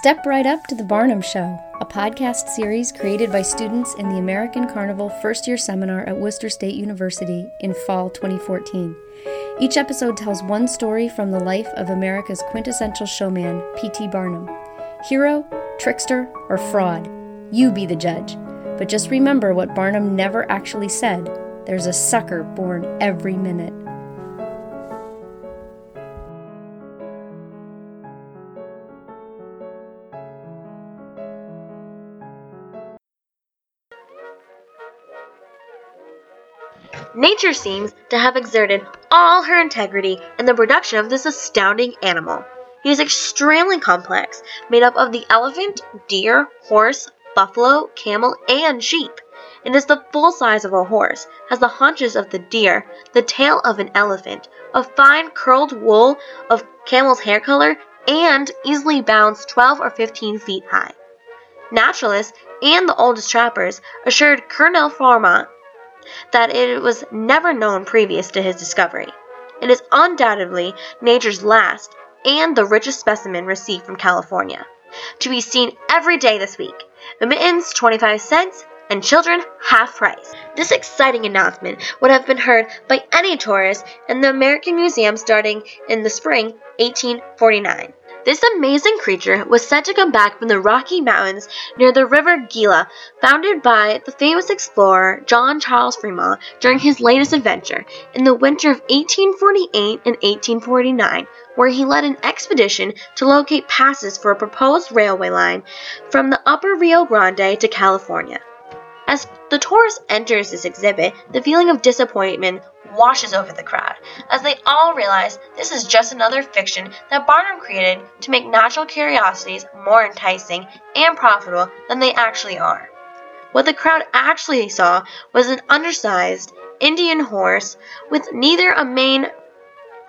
Step right up to The Barnum Show, a podcast series created by students in the American Carnival first year seminar at Worcester State University in fall 2014. Each episode tells one story from the life of America's quintessential showman, P.T. Barnum. Hero, trickster, or fraud? You be the judge. But just remember what Barnum never actually said there's a sucker born every minute. Nature seems to have exerted all her integrity in the production of this astounding animal. He is extremely complex, made up of the elephant, deer, horse, buffalo, camel, and sheep. It is the full size of a horse, has the haunches of the deer, the tail of an elephant, a fine curled wool of camel's hair color, and easily bounds 12 or 15 feet high. Naturalists and the oldest trappers assured Colonel Fremont that it was never known previous to his discovery. It is undoubtedly nature's last and the richest specimen received from California. To be seen every day this week. Admittance 25 cents and children half price. This exciting announcement would have been heard by any tourist in the American Museum starting in the spring 1849. This amazing creature was said to come back from the Rocky Mountains near the river Gila, founded by the famous explorer John Charles Fremont during his latest adventure in the winter of 1848 and 1849, where he led an expedition to locate passes for a proposed railway line from the upper Rio Grande to California. As the tourist enters this exhibit, the feeling of disappointment washes over the crowd, as they all realize this is just another fiction that Barnum created to make natural curiosities more enticing and profitable than they actually are. What the crowd actually saw was an undersized Indian horse with neither a mane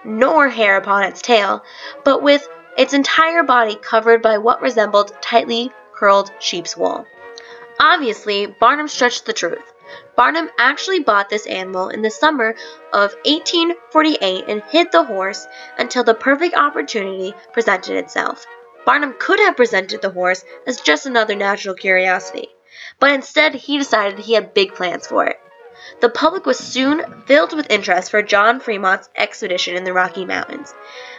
nor hair upon its tail, but with its entire body covered by what resembled tightly curled sheep's wool. Obviously, Barnum stretched the truth. Barnum actually bought this animal in the summer of 1848 and hid the horse until the perfect opportunity presented itself. Barnum could have presented the horse as just another natural curiosity, but instead he decided he had big plans for it. The public was soon filled with interest for John Fremont's expedition in the Rocky Mountains,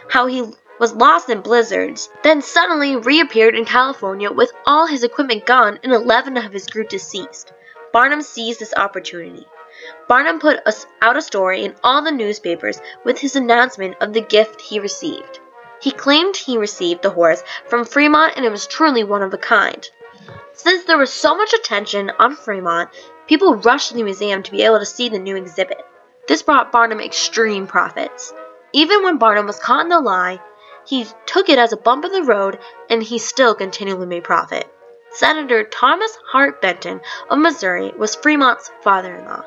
how he was lost in blizzards, then suddenly reappeared in California with all his equipment gone and 11 of his crew deceased. Barnum seized this opportunity. Barnum put out a story in all the newspapers with his announcement of the gift he received. He claimed he received the horse from Fremont and it was truly one of a kind. Since there was so much attention on Fremont, people rushed to the museum to be able to see the new exhibit. This brought Barnum extreme profits. Even when Barnum was caught in the lie, he took it as a bump in the road and he still continually made profit. Senator Thomas Hart Benton of Missouri was Fremont's father in law.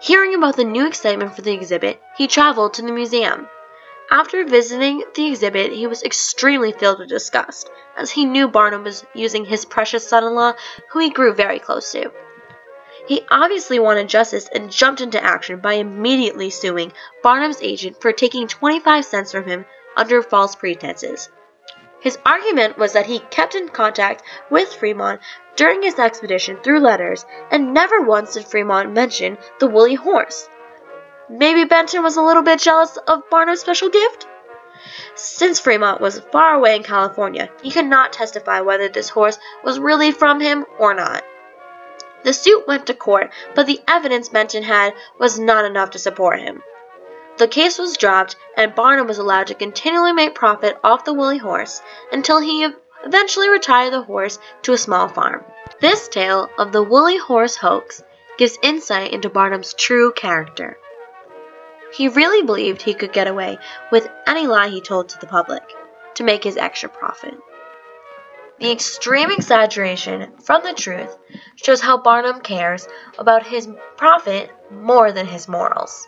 Hearing about the new excitement for the exhibit, he traveled to the museum. After visiting the exhibit, he was extremely filled with disgust, as he knew Barnum was using his precious son in law, who he grew very close to. He obviously wanted justice and jumped into action by immediately suing Barnum's agent for taking 25 cents from him under false pretenses. His argument was that he kept in contact with Fremont during his expedition through letters, and never once did Fremont mention the woolly horse. Maybe Benton was a little bit jealous of Barnum's special gift? Since Fremont was far away in California, he could not testify whether this horse was really from him or not. The suit went to court, but the evidence Benton had was not enough to support him. The case was dropped, and Barnum was allowed to continually make profit off the woolly horse until he eventually retired the horse to a small farm. This tale of the woolly horse hoax gives insight into Barnum's true character. He really believed he could get away with any lie he told to the public to make his extra profit. The extreme exaggeration from the truth shows how Barnum cares about his profit more than his morals.